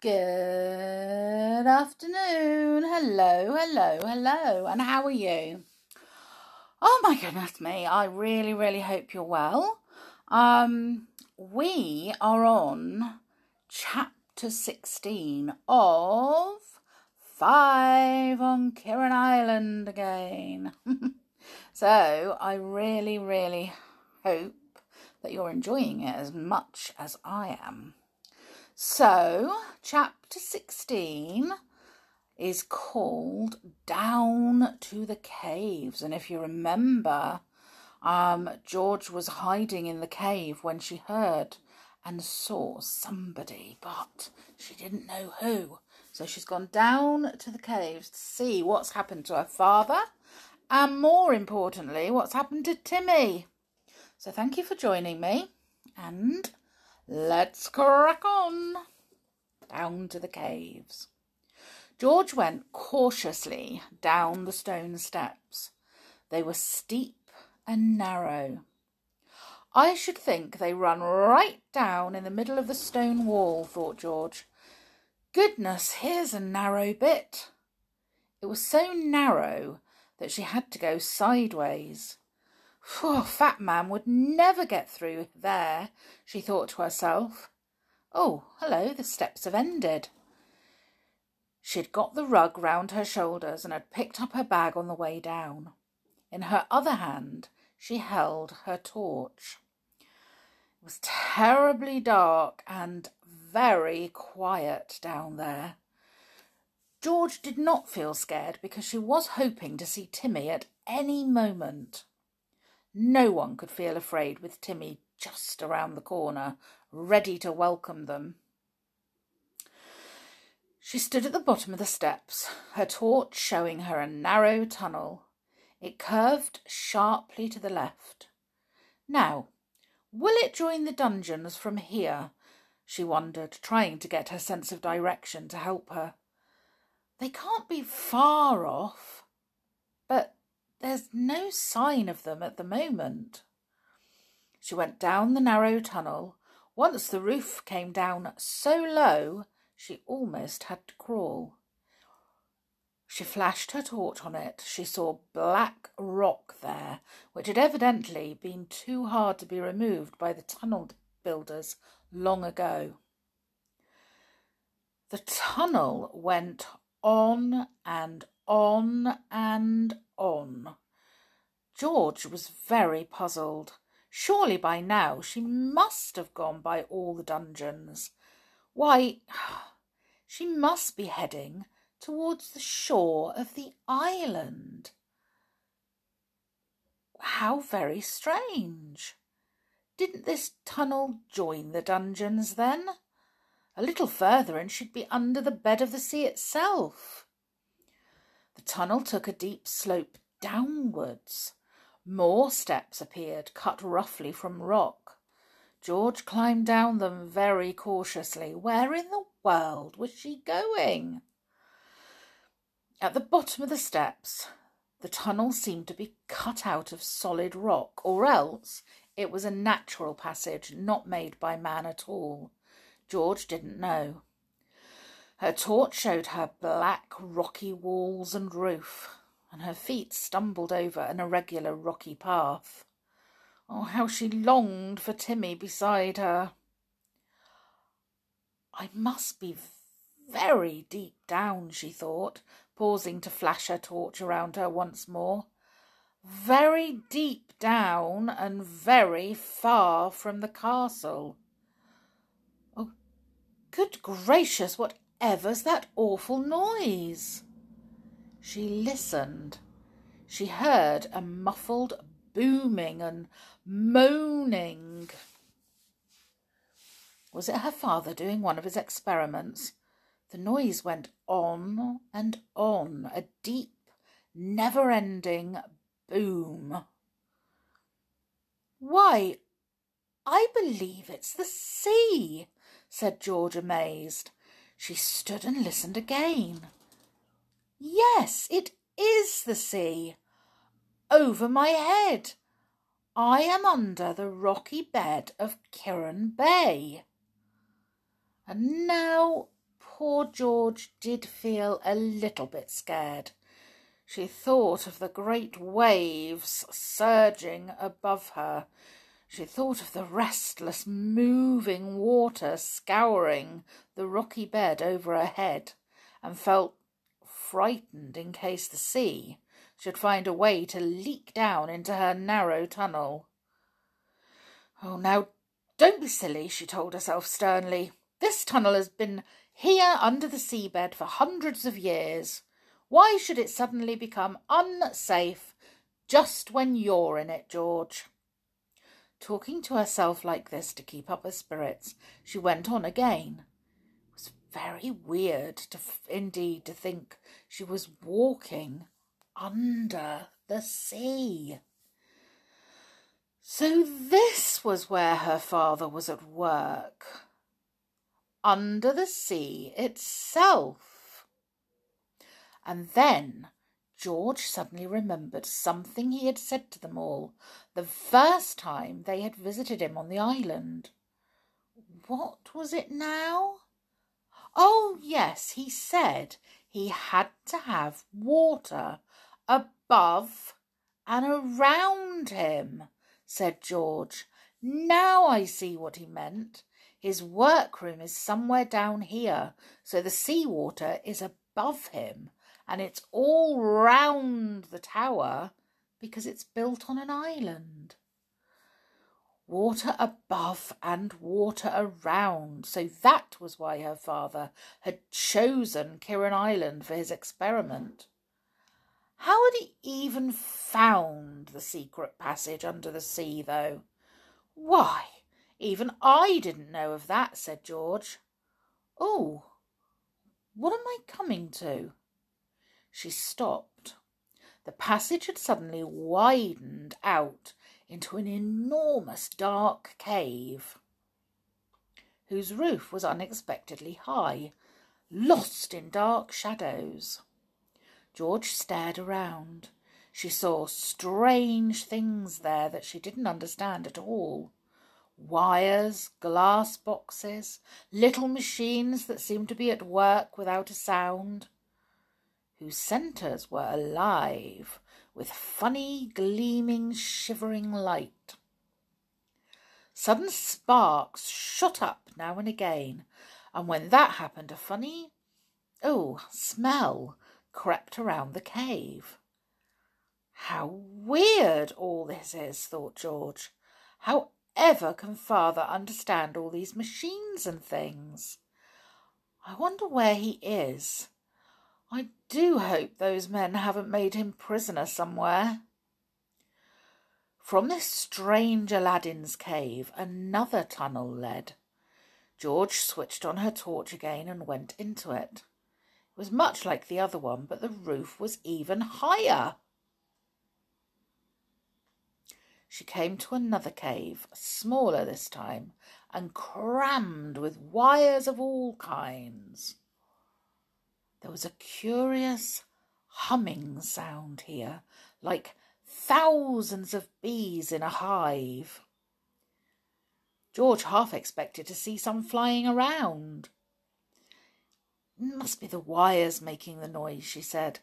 Good afternoon. Hello, hello, hello. And how are you? Oh my goodness me. I really, really hope you're well. Um, we are on chapter 16 of Five on Kirrin Island again. so I really, really hope that you're enjoying it as much as I am. So, chapter 16 is called Down to the Caves. And if you remember, um, George was hiding in the cave when she heard and saw somebody, but she didn't know who. So she's gone down to the caves to see what's happened to her father and, more importantly, what's happened to Timmy. So thank you for joining me and Let's crack on down to the caves. George went cautiously down the stone steps. They were steep and narrow. I should think they run right down in the middle of the stone wall, thought George. Goodness, here's a narrow bit. It was so narrow that she had to go sideways. Poor fat man would never get through there, she thought to herself. Oh, hello, the steps have ended. She had got the rug round her shoulders and had picked up her bag on the way down. In her other hand, she held her torch. It was terribly dark and very quiet down there. George did not feel scared because she was hoping to see Timmy at any moment. No one could feel afraid with Timmy just around the corner, ready to welcome them. She stood at the bottom of the steps, her torch showing her a narrow tunnel. It curved sharply to the left. Now, will it join the dungeons from here? She wondered, trying to get her sense of direction to help her. They can't be far off. But there's no sign of them at the moment. She went down the narrow tunnel. Once the roof came down so low she almost had to crawl. She flashed her torch on it. She saw black rock there, which had evidently been too hard to be removed by the tunnel builders long ago. The tunnel went on and on and on. George was very puzzled. Surely by now she must have gone by all the dungeons. Why, she must be heading towards the shore of the island. How very strange. Didn't this tunnel join the dungeons then? A little further and she'd be under the bed of the sea itself. The tunnel took a deep slope downwards. More steps appeared, cut roughly from rock. George climbed down them very cautiously. Where in the world was she going? At the bottom of the steps, the tunnel seemed to be cut out of solid rock, or else it was a natural passage not made by man at all. George didn't know. Her torch showed her black, rocky walls and roof, and her feet stumbled over an irregular rocky path. Oh, how she longed for Timmy beside her. I must be very deep down, she thought, pausing to flash her torch around her once more. Very deep down and very far from the castle. Oh, good gracious, what ever's that awful noise? She listened. She heard a muffled booming and moaning. Was it her father doing one of his experiments? The noise went on and on, a deep, never ending boom. Why, I believe it's the sea, said George, amazed. She stood and listened again. Yes, it is the sea. Over my head. I am under the rocky bed of Kirrin Bay. And now poor George did feel a little bit scared. She thought of the great waves surging above her. She thought of the restless, moving water scouring the rocky bed over her head, and felt frightened in case the sea should find a way to leak down into her narrow tunnel. Oh, now don't be silly, she told herself sternly. This tunnel has been here under the seabed for hundreds of years. Why should it suddenly become unsafe just when you're in it, George? Talking to herself like this to keep up her spirits, she went on again. It was very weird to indeed to think she was walking under the sea. So this was where her father was at work. Under the sea itself. And then George suddenly remembered something he had said to them all the first time they had visited him on the island. What was it now? Oh, yes, he said he had to have water above and around him, said George. Now I see what he meant. His workroom is somewhere down here, so the sea water is above him and it's all round the tower because it's built on an island. Water above and water around. So that was why her father had chosen Kirrin Island for his experiment. How had he even found the secret passage under the sea, though? Why, even I didn't know of that, said George. Oh, what am I coming to? She stopped. The passage had suddenly widened out into an enormous dark cave, whose roof was unexpectedly high, lost in dark shadows. George stared around. She saw strange things there that she didn't understand at all. Wires, glass boxes, little machines that seemed to be at work without a sound whose centres were alive with funny, gleaming, shivering light. Sudden sparks shot up now and again, and when that happened, a funny, oh, smell crept around the cave. How weird all this is, thought George. How ever can father understand all these machines and things? I wonder where he is. I do hope those men haven't made him prisoner somewhere. From this strange Aladdin's cave, another tunnel led. George switched on her torch again and went into it. It was much like the other one, but the roof was even higher. She came to another cave, smaller this time, and crammed with wires of all kinds. There was a curious humming sound here, like thousands of bees in a hive. George half expected to see some flying around. Must be the wires making the noise, she said.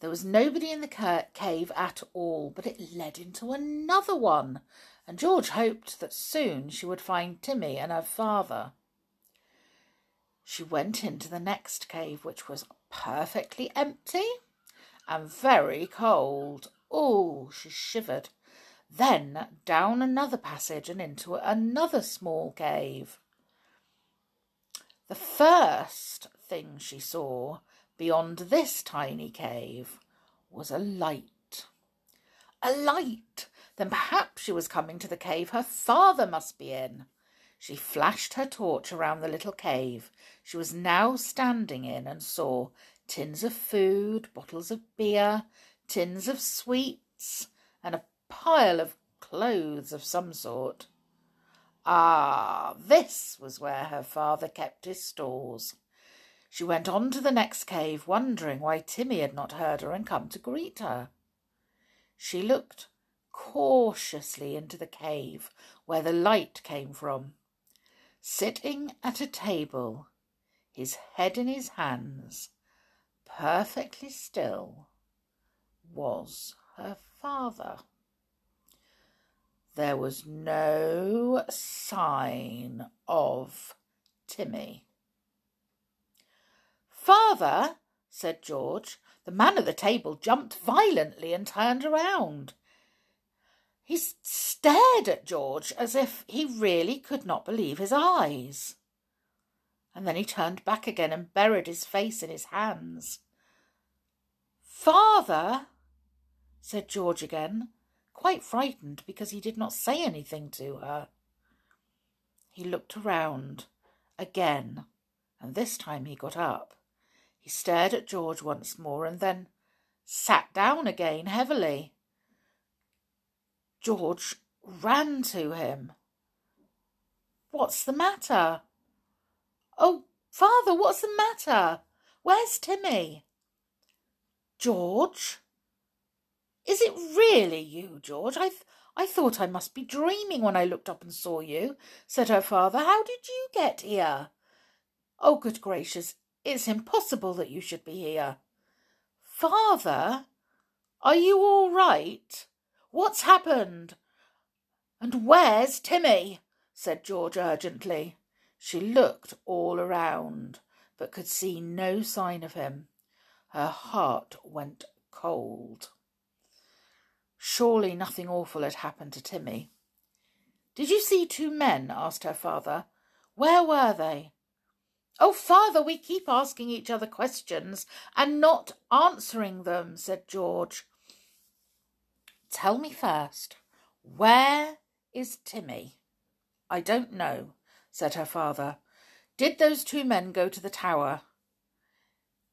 There was nobody in the cave at all, but it led into another one, and George hoped that soon she would find Timmy and her father. She went into the next cave, which was perfectly empty and very cold. Oh, she shivered. Then down another passage and into another small cave. The first thing she saw beyond this tiny cave was a light. A light! Then perhaps she was coming to the cave her father must be in. She flashed her torch around the little cave she was now standing in and saw tins of food, bottles of beer, tins of sweets, and a pile of clothes of some sort. Ah, this was where her father kept his stores. She went on to the next cave, wondering why Timmy had not heard her and come to greet her. She looked cautiously into the cave where the light came from. Sitting at a table, his head in his hands, perfectly still, was her father. There was no sign of Timmy. Father, said George. The man at the table jumped violently and turned around. He stared at George as if he really could not believe his eyes. And then he turned back again and buried his face in his hands. Father, said George again, quite frightened because he did not say anything to her. He looked around again, and this time he got up. He stared at George once more and then sat down again heavily. George ran to him. What's the matter? Oh, father, what's the matter? Where's Timmy? George? Is it really you, George? I, th- I thought I must be dreaming when I looked up and saw you, said her father. How did you get here? Oh, good gracious, it's impossible that you should be here. Father, are you all right? What's happened? And where's Timmy? said George urgently. She looked all around, but could see no sign of him. Her heart went cold. Surely nothing awful had happened to Timmy. Did you see two men? asked her father. Where were they? Oh, father, we keep asking each other questions and not answering them, said George. Tell me first, where is Timmy? I don't know, said her father. Did those two men go to the tower?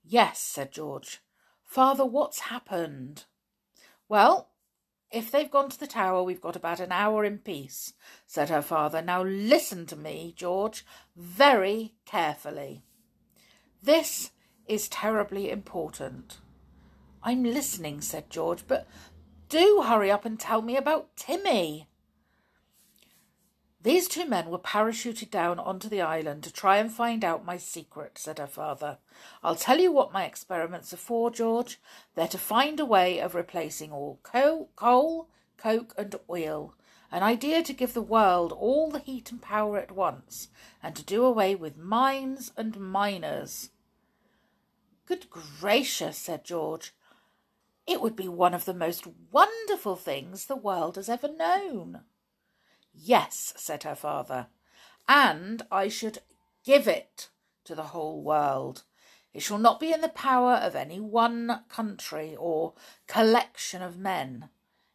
Yes, said George. Father, what's happened? Well, if they've gone to the tower, we've got about an hour in peace, said her father. Now listen to me, George, very carefully. This is terribly important. I'm listening, said George, but do hurry up and tell me about Timmy. These two men were parachuted down onto the island to try and find out my secret, said her father. I'll tell you what my experiments are for, George. They're to find a way of replacing all coal, coal coke, and oil. An idea to give the world all the heat and power at once, and to do away with mines and miners. Good gracious, said George. It would be one of the most wonderful things the world has ever known. Yes, said her father, and I should give it to the whole world. It shall not be in the power of any one country or collection of men.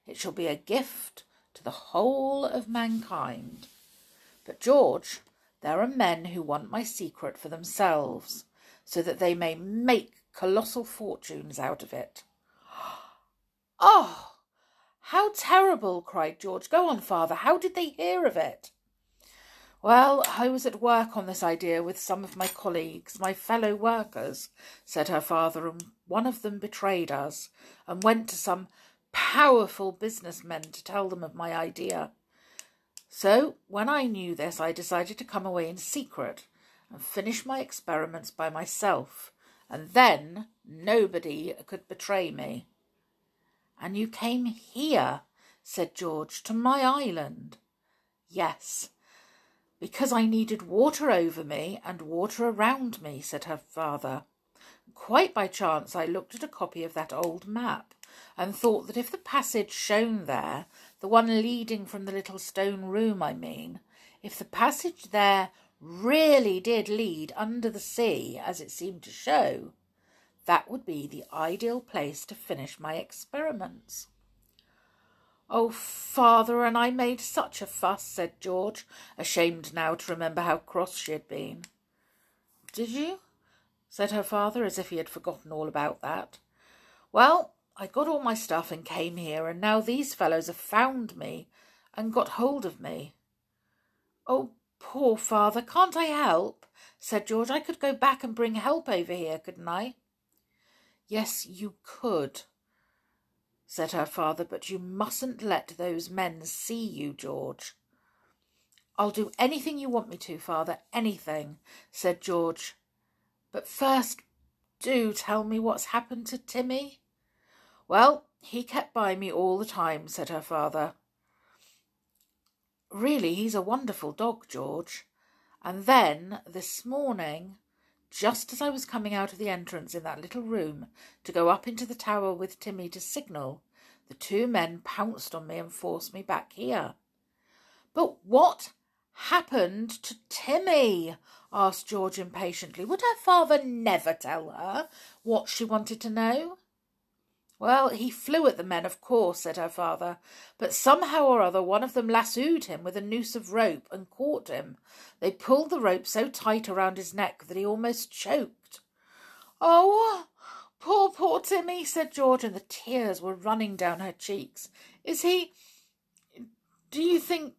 It shall be a gift to the whole of mankind. But, George, there are men who want my secret for themselves, so that they may make colossal fortunes out of it. Oh, how terrible! cried George. Go on, father. How did they hear of it? Well, I was at work on this idea with some of my colleagues, my fellow workers, said her father, and one of them betrayed us and went to some powerful businessmen to tell them of my idea. So, when I knew this, I decided to come away in secret and finish my experiments by myself, and then nobody could betray me. And you came here, said George, to my island. Yes, because I needed water over me and water around me, said her father. Quite by chance, I looked at a copy of that old map and thought that if the passage shown there, the one leading from the little stone room, I mean, if the passage there really did lead under the sea, as it seemed to show, that would be the ideal place to finish my experiments. Oh, father, and I made such a fuss, said George, ashamed now to remember how cross she had been. Did you? said her father, as if he had forgotten all about that. Well, I got all my stuff and came here, and now these fellows have found me and got hold of me. Oh, poor father, can't I help? said George. I could go back and bring help over here, couldn't I? Yes, you could, said her father, but you mustn't let those men see you, George. I'll do anything you want me to, father, anything, said George. But first, do tell me what's happened to Timmy. Well, he kept by me all the time, said her father. Really, he's a wonderful dog, George. And then, this morning, just as I was coming out of the entrance in that little room to go up into the tower with Timmy to signal, the two men pounced on me and forced me back here. But what happened to Timmy? asked George impatiently. Would her father never tell her what she wanted to know? Well, he flew at the men, of course, said her father, but somehow or other one of them lassoed him with a noose of rope and caught him. They pulled the rope so tight around his neck that he almost choked. Oh, poor, poor Timmy, said George, and the tears were running down her cheeks. Is he. Do you think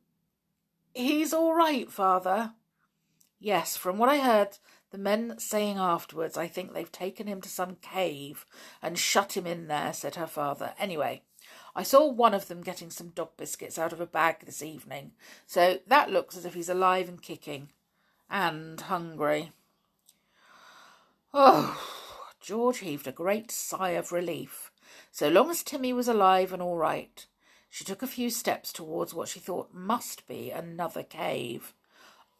he's all right, father? Yes, from what I heard the men saying afterwards, I think they've taken him to some cave and shut him in there, said her father. Anyway, I saw one of them getting some dog biscuits out of a bag this evening, so that looks as if he's alive and kicking. And hungry. Oh, George heaved a great sigh of relief. So long as Timmy was alive and all right. She took a few steps towards what she thought must be another cave.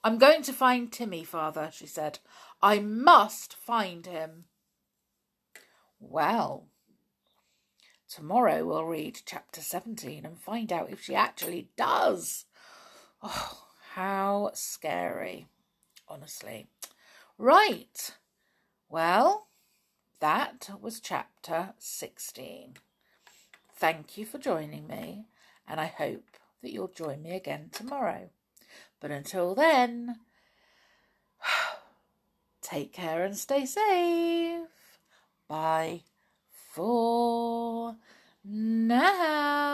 I'm going to find Timmy, father, she said. I must find him. Well, tomorrow we'll read chapter 17 and find out if she actually does. Oh, how scary, honestly. Right. Well, that was chapter 16. Thank you for joining me, and I hope that you'll join me again tomorrow. But until then, take care and stay safe. Bye for now.